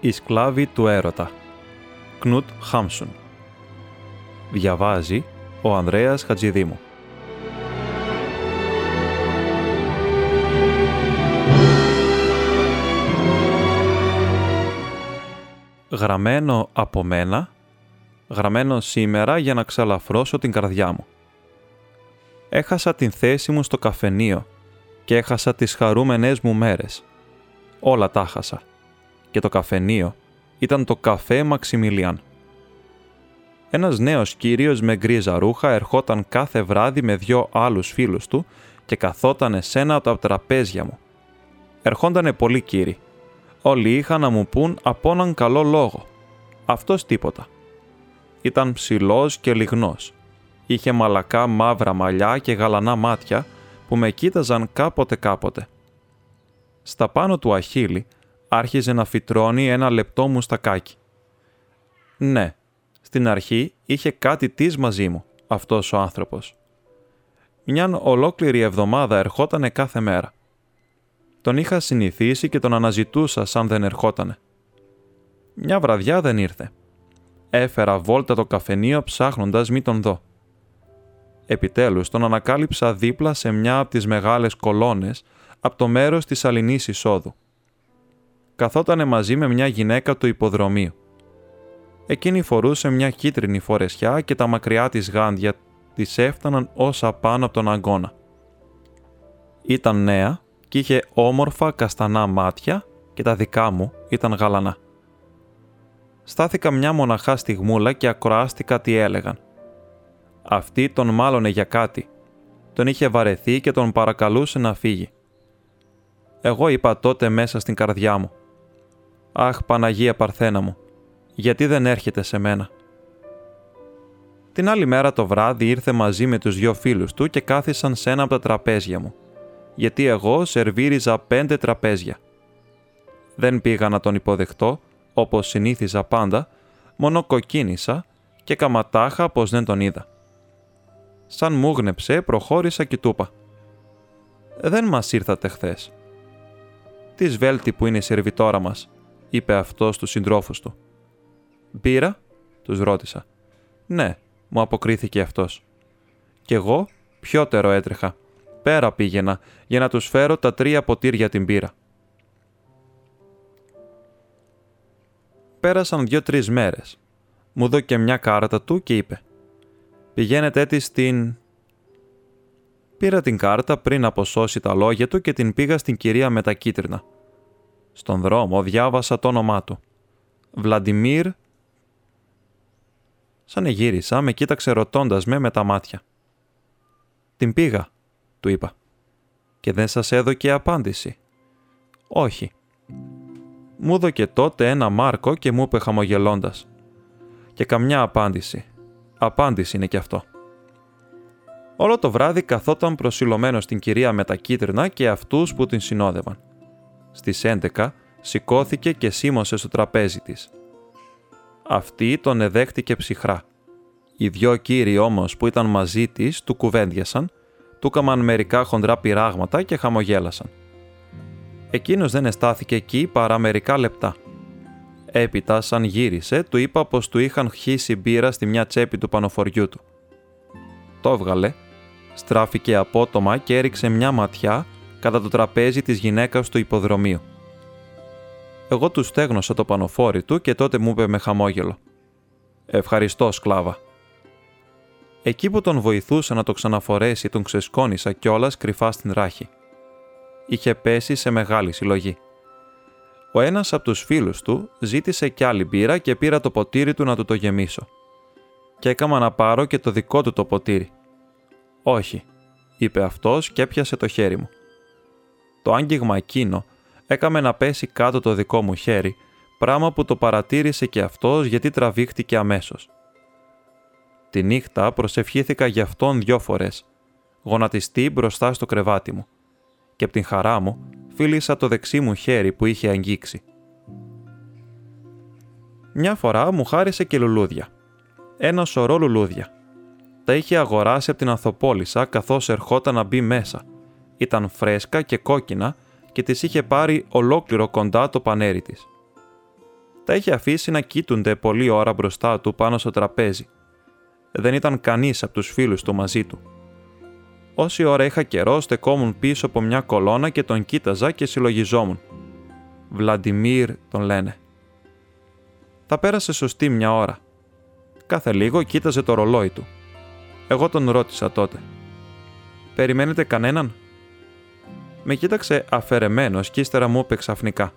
«Η σκλάβη του έρωτα» Κνούτ Χάμσουν Διαβάζει ο Ανδρέας Χατζηδήμου Γραμμένο από μένα, γραμμένο σήμερα για να ξαλαφρώσω την καρδιά μου. Έχασα την θέση μου στο καφενείο και έχασα τις χαρούμενες μου μέρες. Όλα τα χάσα. Και το καφενείο ήταν το καφέ Μαξιμιλιάν. Ένας νέος κύριος με γκρίζα ρούχα ερχόταν κάθε βράδυ με δυο άλλους φίλους του και καθότανε σε ένα από τα τραπέζια μου. Ερχόντανε πολλοί κύριοι. Όλοι είχαν να μου πούν από έναν καλό λόγο. Αυτός τίποτα. Ήταν ψηλός και λιγνός. Είχε μαλακά μαύρα μαλλιά και γαλανά μάτια που με κοίταζαν κάποτε κάποτε. Στα πάνω του αχίλη άρχιζε να φυτρώνει ένα λεπτό μουστακάκι. Ναι, στην αρχή είχε κάτι της μαζί μου, αυτός ο άνθρωπος. Μιαν ολόκληρη εβδομάδα ερχότανε κάθε μέρα. Τον είχα συνηθίσει και τον αναζητούσα σαν δεν ερχότανε. Μια βραδιά δεν ήρθε. Έφερα βόλτα το καφενείο ψάχνοντας μη τον δω. Επιτέλους τον ανακάλυψα δίπλα σε μια από τις μεγάλες κολόνες από το μέρος της αλινής εισόδου. Καθότανε μαζί με μια γυναίκα του υποδρομίου. Εκείνη φορούσε μια κίτρινη φορεσιά και τα μακριά της γάντια της έφταναν όσα πάνω από τον αγκώνα. Ήταν νέα και είχε όμορφα καστανά μάτια και τα δικά μου ήταν γαλανά. Στάθηκα μια μοναχά στιγμούλα και ακροάστηκα τι έλεγαν. Αυτή τον μάλωνε για κάτι. Τον είχε βαρεθεί και τον παρακαλούσε να φύγει. Εγώ είπα τότε μέσα στην καρδιά μου. «Αχ, Παναγία Παρθένα μου, γιατί δεν έρχεται σε μένα». Την άλλη μέρα το βράδυ ήρθε μαζί με τους δυο φίλους του και κάθισαν σε ένα από τα τραπέζια μου, γιατί εγώ σερβίριζα πέντε τραπέζια. Δεν πήγα να τον υποδεχτώ, όπως συνήθιζα πάντα, μόνο κοκκίνησα και καματάχα πως δεν τον είδα. Σαν μου γνεψε, προχώρησα και του είπα. «Δεν μας ήρθατε χθες. «Τι σβέλτη που είναι η σερβιτόρα μας», είπε αυτό στους συντρόφους του. «Μπύρα», τους ρώτησα. «Ναι», μου αποκρίθηκε αυτός. Κι εγώ πιότερο έτρεχα. Πέρα πήγαινα για να τους φέρω τα τρία ποτήρια την μπύρα. Πέρασαν δύο-τρεις μέρες. Μου δω μια κάρτα του και είπε «Πηγαίνετε έτσι στην Πήρα την κάρτα πριν αποσώσει τα λόγια του και την πήγα στην κυρία με τα κίτρινα. Στον δρόμο διάβασα το όνομά του. Βλαντιμίρ. Σαν γύρισα, με κοίταξε ρωτώντας με με τα μάτια. «Την πήγα», του είπα. «Και δεν σας έδωκε απάντηση». «Όχι». Μου δώκε τότε ένα μάρκο και μου είπε χαμογελώντας. «Και καμιά απάντηση. Απάντηση είναι κι αυτό». Όλο το βράδυ καθόταν προσιλωμένος στην κυρία με τα κίτρινα και αυτούς που την συνόδευαν. Στις 11 σηκώθηκε και σίμωσε στο τραπέζι της. Αυτή τον εδέχτηκε ψυχρά. Οι δυο κύριοι όμως που ήταν μαζί της του κουβέντιασαν, του καμαν μερικά χοντρά πειράγματα και χαμογέλασαν. Εκείνος δεν εστάθηκε εκεί παρά μερικά λεπτά. Έπειτα, σαν γύρισε, του είπα πως του είχαν χύσει μπύρα στη μια τσέπη του πανοφοριού του. Το έβγαλε στράφηκε απότομα και έριξε μια ματιά κατά το τραπέζι της γυναίκας του υποδρομίου. Εγώ του στέγνωσα το πανοφόρι του και τότε μου είπε με χαμόγελο. «Ευχαριστώ, σκλάβα». Εκεί που τον βοηθούσα να το ξαναφορέσει, τον ξεσκόνησα κιόλας κρυφά στην ράχη. Είχε πέσει σε μεγάλη συλλογή. Ο ένας από τους φίλους του ζήτησε κι άλλη μπύρα και πήρα το ποτήρι του να του το γεμίσω. Και έκαμα να πάρω και το δικό του το ποτήρι. «Όχι», είπε αυτός και έπιασε το χέρι μου. Το άγγιγμα εκείνο έκαμε να πέσει κάτω το δικό μου χέρι, πράγμα που το παρατήρησε και αυτός γιατί τραβήχτηκε αμέσως. Τη νύχτα προσευχήθηκα για αυτόν δυο φορές, γονατιστή μπροστά στο κρεβάτι μου και από την χαρά μου φίλησα το δεξί μου χέρι που είχε αγγίξει. Μια φορά μου χάρισε και λουλούδια. Ένα σωρό λουλούδια τα είχε αγοράσει από την Ανθοπόλισσα καθώς ερχόταν να μπει μέσα. Ήταν φρέσκα και κόκκινα και τις είχε πάρει ολόκληρο κοντά το πανέρι της. Τα είχε αφήσει να κοίτουνται πολλή ώρα μπροστά του πάνω στο τραπέζι. Δεν ήταν κανείς από τους φίλους του μαζί του. Όση ώρα είχα καιρό, στεκόμουν πίσω από μια κολόνα και τον κοίταζα και συλλογιζόμουν. Βλαντιμίρ τον λένε. Τα πέρασε σωστή μια ώρα. Κάθε λίγο κοίταζε το ρολόι του. Εγώ τον ρώτησα τότε. «Περιμένετε κανέναν» Με κοίταξε αφαιρεμένος και ύστερα μου είπε ξαφνικά.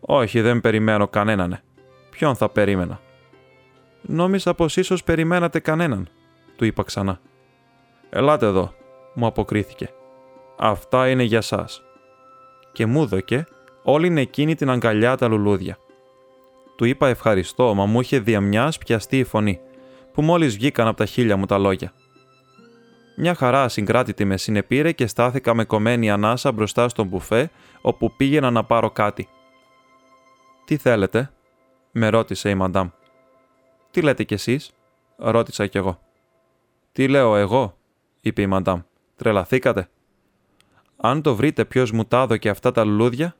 «Όχι, δεν περιμένω κανέναν. Ποιον θα περίμενα» Νόμιζα πως ίσως περιμένατε κανέναν, του είπα ξανά. Ελάτε εδώ, μου αποκρίθηκε. Αυτά είναι για σας. Και μου δωκε όλη είναι εκείνη την αγκαλιά τα λουλούδια. Του είπα ευχαριστώ, μα μου είχε διαμιάς πιαστεί η φωνή, που μόλις βγήκαν από τα χείλια μου τα λόγια. Μια χαρά συγκράτητη με συνεπήρε και στάθηκα με κομμένη ανάσα μπροστά στον μπουφέ, όπου πήγαινα να πάρω κάτι. «Τι θέλετε» με ρώτησε η μαντάμ. «Τι λέτε κι εσείς» ρώτησα κι εγώ. «Τι λέω εγώ» είπε η μαντάμ. «Τρελαθήκατε» «Αν το βρείτε ποιος μου τα και αυτά τα λουλούδια»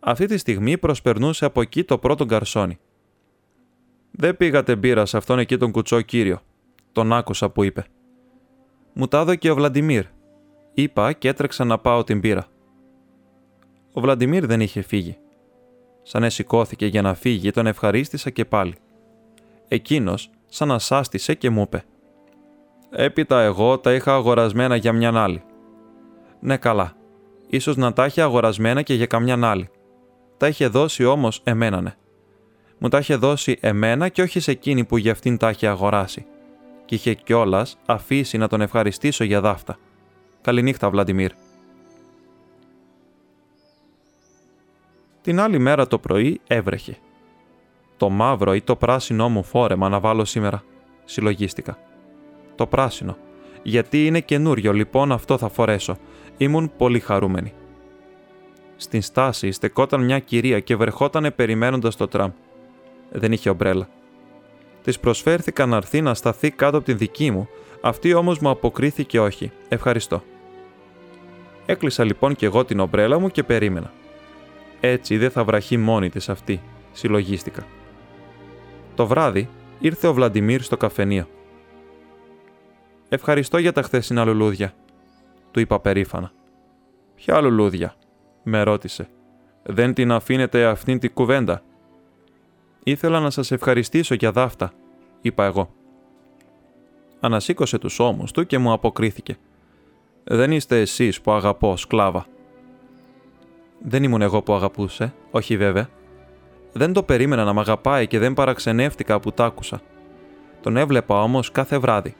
Αυτή τη στιγμή προσπερνούσε από εκεί το πρώτο γκαρσόνι. «Δεν πήγατε μπύρα σε αυτόν εκεί τον κουτσό κύριο», τον άκουσα που είπε. «Μου τα και ο Βλαντιμίρ», είπα και έτρεξα να πάω την πύρα. Ο Βλαντιμίρ δεν είχε φύγει. Σαν εσηκώθηκε για να φύγει, τον ευχαρίστησα και πάλι. Εκείνος σαν ασάστησε και μου είπε «Έπειτα εγώ τα είχα αγορασμένα για μιαν άλλη». «Ναι καλά, ίσως να τα είχε αγορασμένα και για καμιάν άλλη. Τα είχε δώσει όμως εμένα ναι. Μου τα είχε δώσει εμένα και όχι σε εκείνη που για αυτήν τα είχε αγοράσει. Και είχε κιόλας αφήσει να τον ευχαριστήσω για δάφτα. Καληνύχτα, Βλαντιμίρ. Την άλλη μέρα το πρωί έβρεχε. Το μαύρο ή το πράσινό μου φόρεμα να βάλω σήμερα, συλλογίστηκα. Το πράσινο. Γιατί είναι καινούριο, λοιπόν αυτό θα φορέσω. Ήμουν πολύ χαρούμενη. Στην στάση στεκόταν μια κυρία και βρεχότανε περιμένοντας το τραμ. Δεν είχε ομπρέλα. Της προσφέρθηκα να έρθει να σταθεί κάτω από την δική μου, αυτή όμως μου αποκρίθηκε όχι. Ευχαριστώ. Έκλεισα λοιπόν και εγώ την ομπρέλα μου και περίμενα. Έτσι δεν θα βραχεί μόνη της αυτή, συλλογίστηκα. Το βράδυ ήρθε ο Βλαντιμίρ στο καφενείο. Ευχαριστώ για τα χθεσινά λουλούδια, του είπα περήφανα. Ποια λουλούδια, με ρώτησε. Δεν την αφήνετε αυτήν την κουβέντα. Ήθελα να σας ευχαριστήσω για δάφτα, είπα εγώ. Ανασήκωσε τους ώμους του και μου αποκρίθηκε. Δεν είστε εσείς που αγαπώ, σκλάβα. Δεν ήμουν εγώ που αγαπούσε, όχι βέβαια. Δεν το περίμενα να μ' αγαπάει και δεν παραξενεύτηκα που τ' άκουσα. Τον έβλεπα όμως κάθε βράδυ.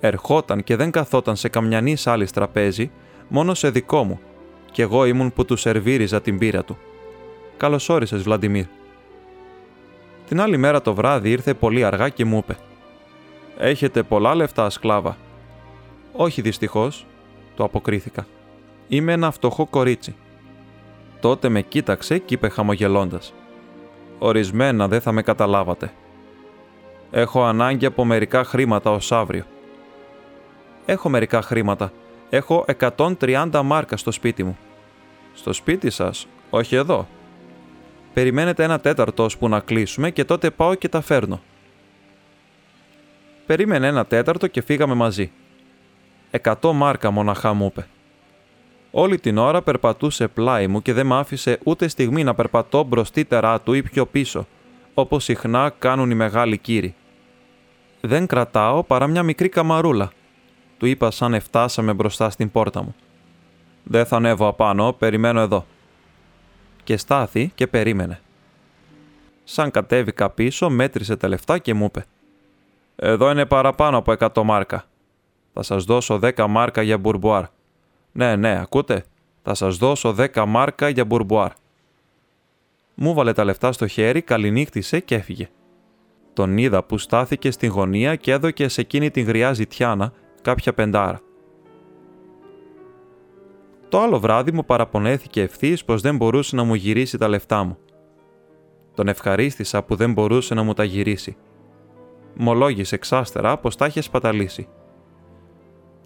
Ερχόταν και δεν καθόταν σε καμιανής άλλη τραπέζι, μόνο σε δικό μου, κι εγώ ήμουν που του σερβίριζα την πύρα του. Καλώ όρισε, Βλαντιμίρ. Την άλλη μέρα το βράδυ ήρθε πολύ αργά και μου είπε: Έχετε πολλά λεφτά, σκλάβα. Όχι δυστυχώς, του αποκρίθηκα. Είμαι ένα φτωχό κορίτσι. Τότε με κοίταξε και είπε χαμογελώντας: Ορισμένα δεν θα με καταλάβατε. Έχω ανάγκη από μερικά χρήματα ως αύριο. Έχω μερικά χρήματα, Έχω 130 μάρκα στο σπίτι μου. Στο σπίτι σας, όχι εδώ. Περιμένετε ένα τέταρτο που να κλείσουμε και τότε πάω και τα φέρνω. Περίμενε ένα τέταρτο και φύγαμε μαζί. Εκατό μάρκα μοναχά μου είπε. Όλη την ώρα περπατούσε πλάι μου και δεν μ' άφησε ούτε στιγμή να περπατώ μπροστύτερά του ή πιο πίσω, όπως συχνά κάνουν οι μεγάλοι κύριοι. Δεν κρατάω παρά μια μικρή καμαρούλα, του είπα σαν εφτάσαμε μπροστά στην πόρτα μου. Δεν θα ανέβω απάνω, περιμένω εδώ. Και στάθη και περίμενε. Σαν κατέβηκα πίσω, μέτρησε τα λεφτά και μου είπε «Εδώ είναι παραπάνω από 100 μάρκα. Θα σας δώσω 10 μάρκα για μπουρμπουάρ. Ναι, ναι, ακούτε. Θα σας δώσω 10 μάρκα για μπουρμπουάρ». Μου βάλε τα λεφτά στο χέρι, καληνύχτησε και έφυγε. Τον είδα που στάθηκε στην γωνία και έδωκε σε εκείνη την γριά ζητιάνα κάποια πεντάρα. Το άλλο βράδυ μου παραπονέθηκε ευθύς πως δεν μπορούσε να μου γυρίσει τα λεφτά μου. Τον ευχαρίστησα που δεν μπορούσε να μου τα γυρίσει. Μολόγησε εξάστερα πως τα είχε σπαταλήσει.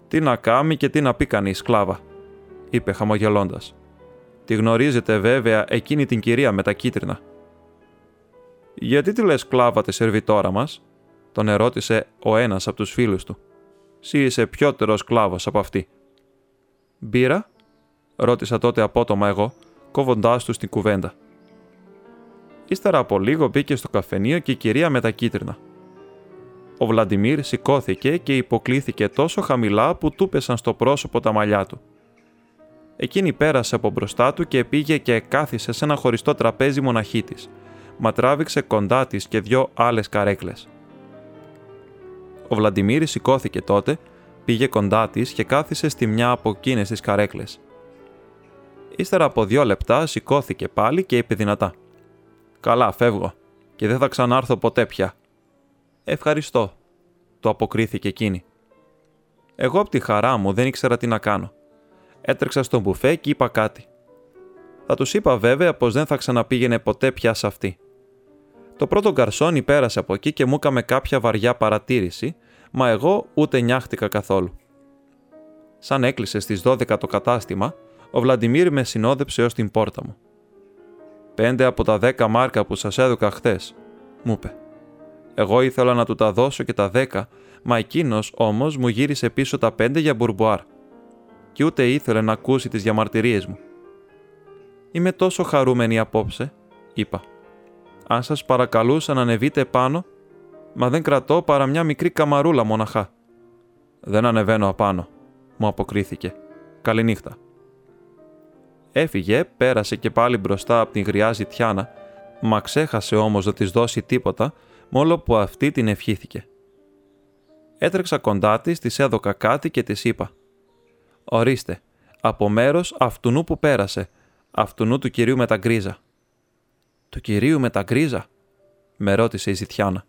Τι να κάνει και τι να πει κανείς, σκλάβα, είπε χαμογελώντας. Τη γνωρίζετε βέβαια εκείνη την κυρία με τα κίτρινα. «Γιατί τη λες κλάβα τη σερβιτόρα μας» τον ερώτησε ο ένας από τους φίλους του. «Σύ είσαι πιότερος κλάβος από αυτή». «Μπύρα» ρώτησα τότε απότομα εγώ, κόβοντάς τους στην κουβέντα. Ύστερα από λίγο μπήκε στο καφενείο και η κυρία με τα κίτρινα. Ο Βλαντιμίρ σηκώθηκε και υποκλήθηκε τόσο χαμηλά που του πέσαν στο πρόσωπο τα μαλλιά του. Εκείνη πέρασε από μπροστά του και πήγε και κάθισε σε ένα χωριστό τραπέζι μοναχή της. Μα τράβηξε κοντά της και δυο άλλες καρέκλες. Ο Βλαντιμίρ σηκώθηκε τότε, πήγε κοντά της και κάθισε στη μια από εκείνες τις καρέκλες. Ύστερα από δύο λεπτά σηκώθηκε πάλι και είπε δυνατά: Καλά, φεύγω, και δεν θα ξανάρθω ποτέ πια. Ευχαριστώ, το αποκρίθηκε εκείνη. Εγώ από τη χαρά μου δεν ήξερα τι να κάνω. Έτρεξα στον μπουφέ και είπα κάτι. Θα τους είπα βέβαια πως δεν θα ξαναπήγαινε ποτέ πια σε αυτή. Το πρώτο γκαρσόνι πέρασε από εκεί και μου έκαμε κάποια βαριά παρατήρηση, μα εγώ ούτε νιάχτηκα καθόλου. Σαν έκλεισε στις 12 το κατάστημα, ο Βλαντιμίρ με συνόδεψε ως την πόρτα μου. «Πέντε από τα δέκα μάρκα που σας έδωκα χθες, μου είπε. Εγώ ήθελα να του τα δώσω και τα δέκα, μα εκείνος όμως μου γύρισε πίσω τα πέντε για μπουρμπουάρ. Και ούτε ήθελε να ακούσει τις διαμαρτυρίες μου. Είμαι τόσο χαρούμενη απόψε, είπα. Αν σας παρακαλούσα να ανεβείτε πάνω, μα δεν κρατώ παρά μια μικρή καμαρούλα μοναχά. Δεν ανεβαίνω απάνω, μου αποκρίθηκε. Καληνύχτα. Έφυγε, πέρασε και πάλι μπροστά από την γριά ζητιάνα, μα ξέχασε όμως να της δώσει τίποτα μόλο που αυτή την ευχήθηκε. Έτρεξα κοντά της, της έδωκα κάτι και της είπα: Ορίστε, από μέρος αυτού που πέρασε, αυτού του κυρίου με τα γκρίζα. Του κυρίου με τα γκρίζα, με ρώτησε η Ζητιάνα.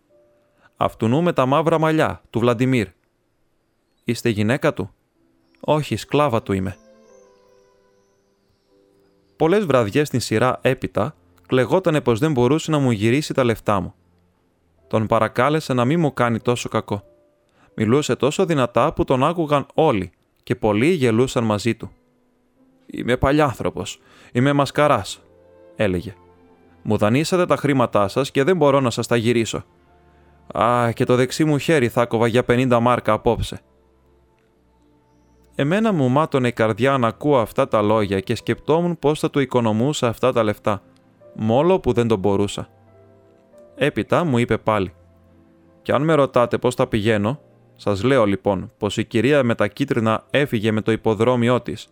Αυτού με τα μαύρα μαλλιά, του Βλαντιμίρ. Είστε γυναίκα του; Όχι, σκλάβα του είμαι. Πολλές βραδιές στην σειρά έπειτα κλεγότανε πως δεν μπορούσε να μου γυρίσει τα λεφτά μου. Τον παρακάλεσε να μην μου κάνει τόσο κακό. Μιλούσε τόσο δυνατά που τον άκουγαν όλοι και πολλοί γελούσαν μαζί του. «Είμαι παλιάνθρωπος. Είμαι μασκαράς», έλεγε. «Μου δανείσατε τα χρήματά σας και δεν μπορώ να σας τα γυρίσω. Α, και το δεξί μου χέρι θα κόβα για 50 μάρκα απόψε». Εμένα μου μάτωνε η καρδιά να ακούω αυτά τα λόγια και σκεπτόμουν πώς θα του οικονομούσα αυτά τα λεφτά, μόλο που δεν τον μπορούσα. Έπειτα μου είπε πάλι. Και αν με ρωτάτε πώς θα πηγαίνω, σας λέω λοιπόν πως η κυρία με τα κίτρινα έφυγε με το υποδρόμιό της.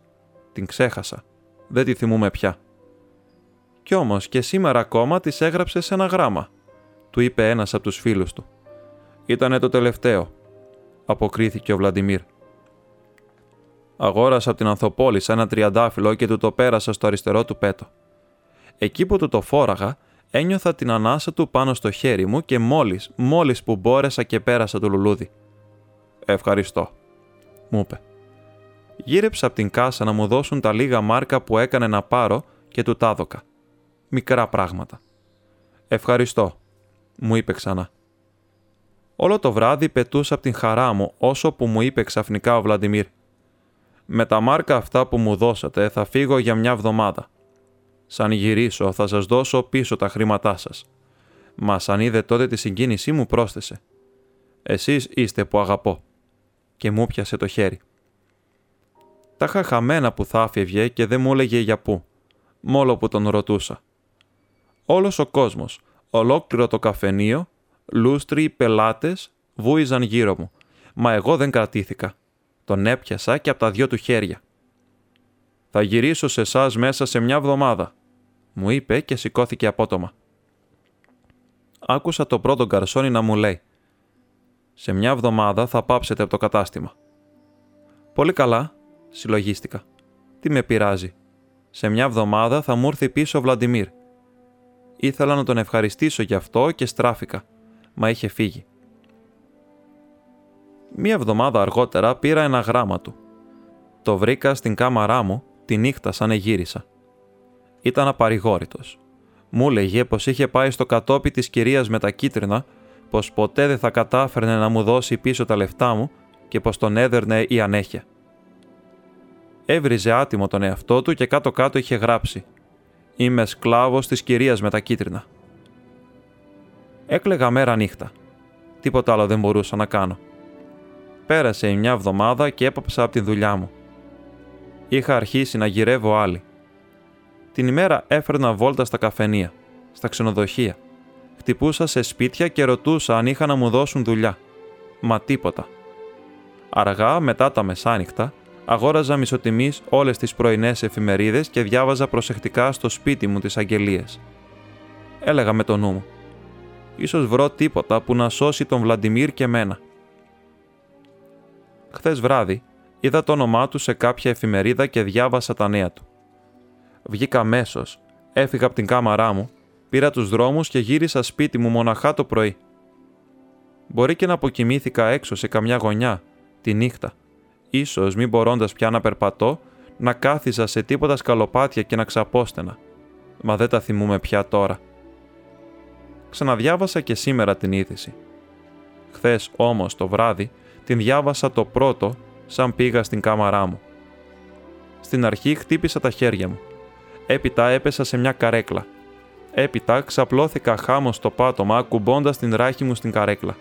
Την ξέχασα. Δεν τη θυμούμαι πια. Κι όμως και σήμερα ακόμα της έγραψε σε ένα γράμμα. Του είπε ένας από τους φίλους του. Ήτανε το τελευταίο. Αποκρίθηκε ο Βλαντιμίρ. Αγόρασα από την Ανθοπόλη ένα τριαντάφυλλο και του το πέρασα στο αριστερό του πέτο. Εκεί που του το φόραγα, ένιωθα την ανάσα του πάνω στο χέρι μου και μόλις, μόλις που μπόρεσα και πέρασα το λουλούδι. «Ευχαριστώ», μου είπε. Γύρεψα από την κάσα να μου δώσουν τα λίγα μάρκα που έκανε να πάρω και του τάδοκα. Μικρά πράγματα. «Ευχαριστώ», μου είπε ξανά. Όλο το βράδυ πετούσα από την χαρά μου όσο που μου είπε ξαφνικά ο Βλαντιμίρ. «Με τα μάρκα αυτά που μου δώσατε θα φύγω για μια βδομάδα. Σαν γυρίσω θα σας δώσω πίσω τα χρήματά σας. Μα σαν είδε τότε τη συγκίνησή μου πρόσθεσε. Εσείς είστε που αγαπώ. Και μου πιάσε το χέρι. Τα είχα χαμένα που θα άφευγε και δεν μου έλεγε για πού. Μόλο που τον ρωτούσα. Όλος ο κόσμος, ολόκληρο το καφενείο, λούστροι, πελάτες, βούιζαν γύρω μου. Μα εγώ δεν κρατήθηκα. Τον έπιασα και από τα δυο του χέρια. Θα γυρίσω σε εσάς μέσα σε μια εβδομάδα, μου είπε και σηκώθηκε απότομα. Άκουσα το πρώτο γκαρσόνι να μου λέει «Σε μια εβδομάδα θα πάψετε από το κατάστημα». «Πολύ καλά», συλλογίστηκα. «Τι με πειράζει. Σε μια εβδομάδα θα μου έρθει πίσω ο Βλαντιμίρ». Ήθελα να τον ευχαριστήσω γι' αυτό και στράφηκα, μα είχε φύγει. Μία εβδομάδα αργότερα πήρα ένα γράμμα του. Το βρήκα στην κάμαρά μου τη νύχτα σαν εγύρισα ήταν απαρηγόρητος. Μου έλεγε πως είχε πάει στο κατόπι της κυρίας με τα κίτρινα, πως ποτέ δεν θα κατάφερνε να μου δώσει πίσω τα λεφτά μου και πως τον έδερνε η ανέχεια. Έβριζε άτιμο τον εαυτό του και κάτω-κάτω είχε γράψει «Είμαι σκλάβος της κυρίας με τα κίτρινα». Έκλεγα μέρα νύχτα. Τίποτα άλλο δεν μπορούσα να κάνω. Πέρασε μια εβδομάδα και έπαψα από τη δουλειά μου. Είχα αρχίσει να γυρεύω άλλη. Την ημέρα έφερνα βόλτα στα καφενεία, στα ξενοδοχεία. Χτυπούσα σε σπίτια και ρωτούσα αν είχα να μου δώσουν δουλειά. Μα τίποτα. Αργά, μετά τα μεσάνυχτα, αγόραζα μισοτιμής όλες τις πρωινές εφημερίδες και διάβαζα προσεκτικά στο σπίτι μου τις αγγελίες. Έλεγα με το νου μου. Ίσως βρω τίποτα που να σώσει τον Βλαντιμίρ και μένα. Χθες βράδυ είδα το όνομά του σε κάποια εφημερίδα και διάβασα τα νέα του. Βγήκα αμέσως, έφυγα από την κάμαρά μου, πήρα τους δρόμους και γύρισα σπίτι μου μοναχά το πρωί. Μπορεί και να αποκοιμήθηκα έξω σε καμιά γωνιά, τη νύχτα. Ίσως μην μπορώντας πια να περπατώ, να κάθιζα σε τίποτα σκαλοπάτια και να ξαπόστενα. Μα δεν τα θυμούμαι πια τώρα. Ξαναδιάβασα και σήμερα την είδηση. Χθες όμως το βράδυ την διάβασα το πρώτο σαν πήγα στην κάμαρά μου. Στην αρχή χτύπησα τα χέρια μου. Έπειτα έπεσα σε μια καρέκλα. Έπειτα ξαπλώθηκα χάμω στο πάτωμα κουμπώντας την ράχη μου στην καρέκλα.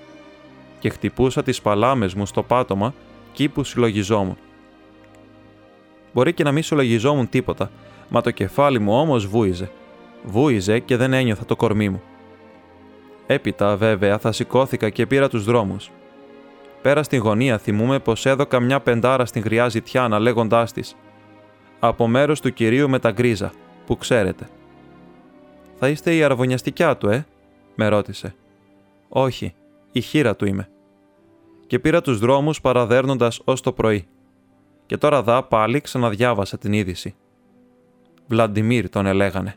Και χτυπούσα τις παλάμες μου στο πάτωμα εκεί που συλλογιζόμουν. Μπορεί και να μην συλλογιζόμουν τίποτα, μα το κεφάλι μου όμως βούιζε. Βούιζε και δεν ένιωθα το κορμί μου. Έπειτα, βέβαια, θα σηκώθηκα και πήρα τους δρόμους. Πέρα στην γωνία θυμούμε πως έδωκα μια πεντάρα στην γριά ζητιάνα λέγοντάς της «Από μέρος του κυρίου με τα γκρίζα, που ξέρετε». «Θα είστε η αραβωνιαστικιά του, ε» με ρώτησε. «Όχι, η χείρα του είμαι» και πήρα τους δρόμους παραδέρνοντας ως το πρωί. Και τώρα δα πάλι ξαναδιάβασα την είδηση. Βλαντιμίρ τον ελέγανε.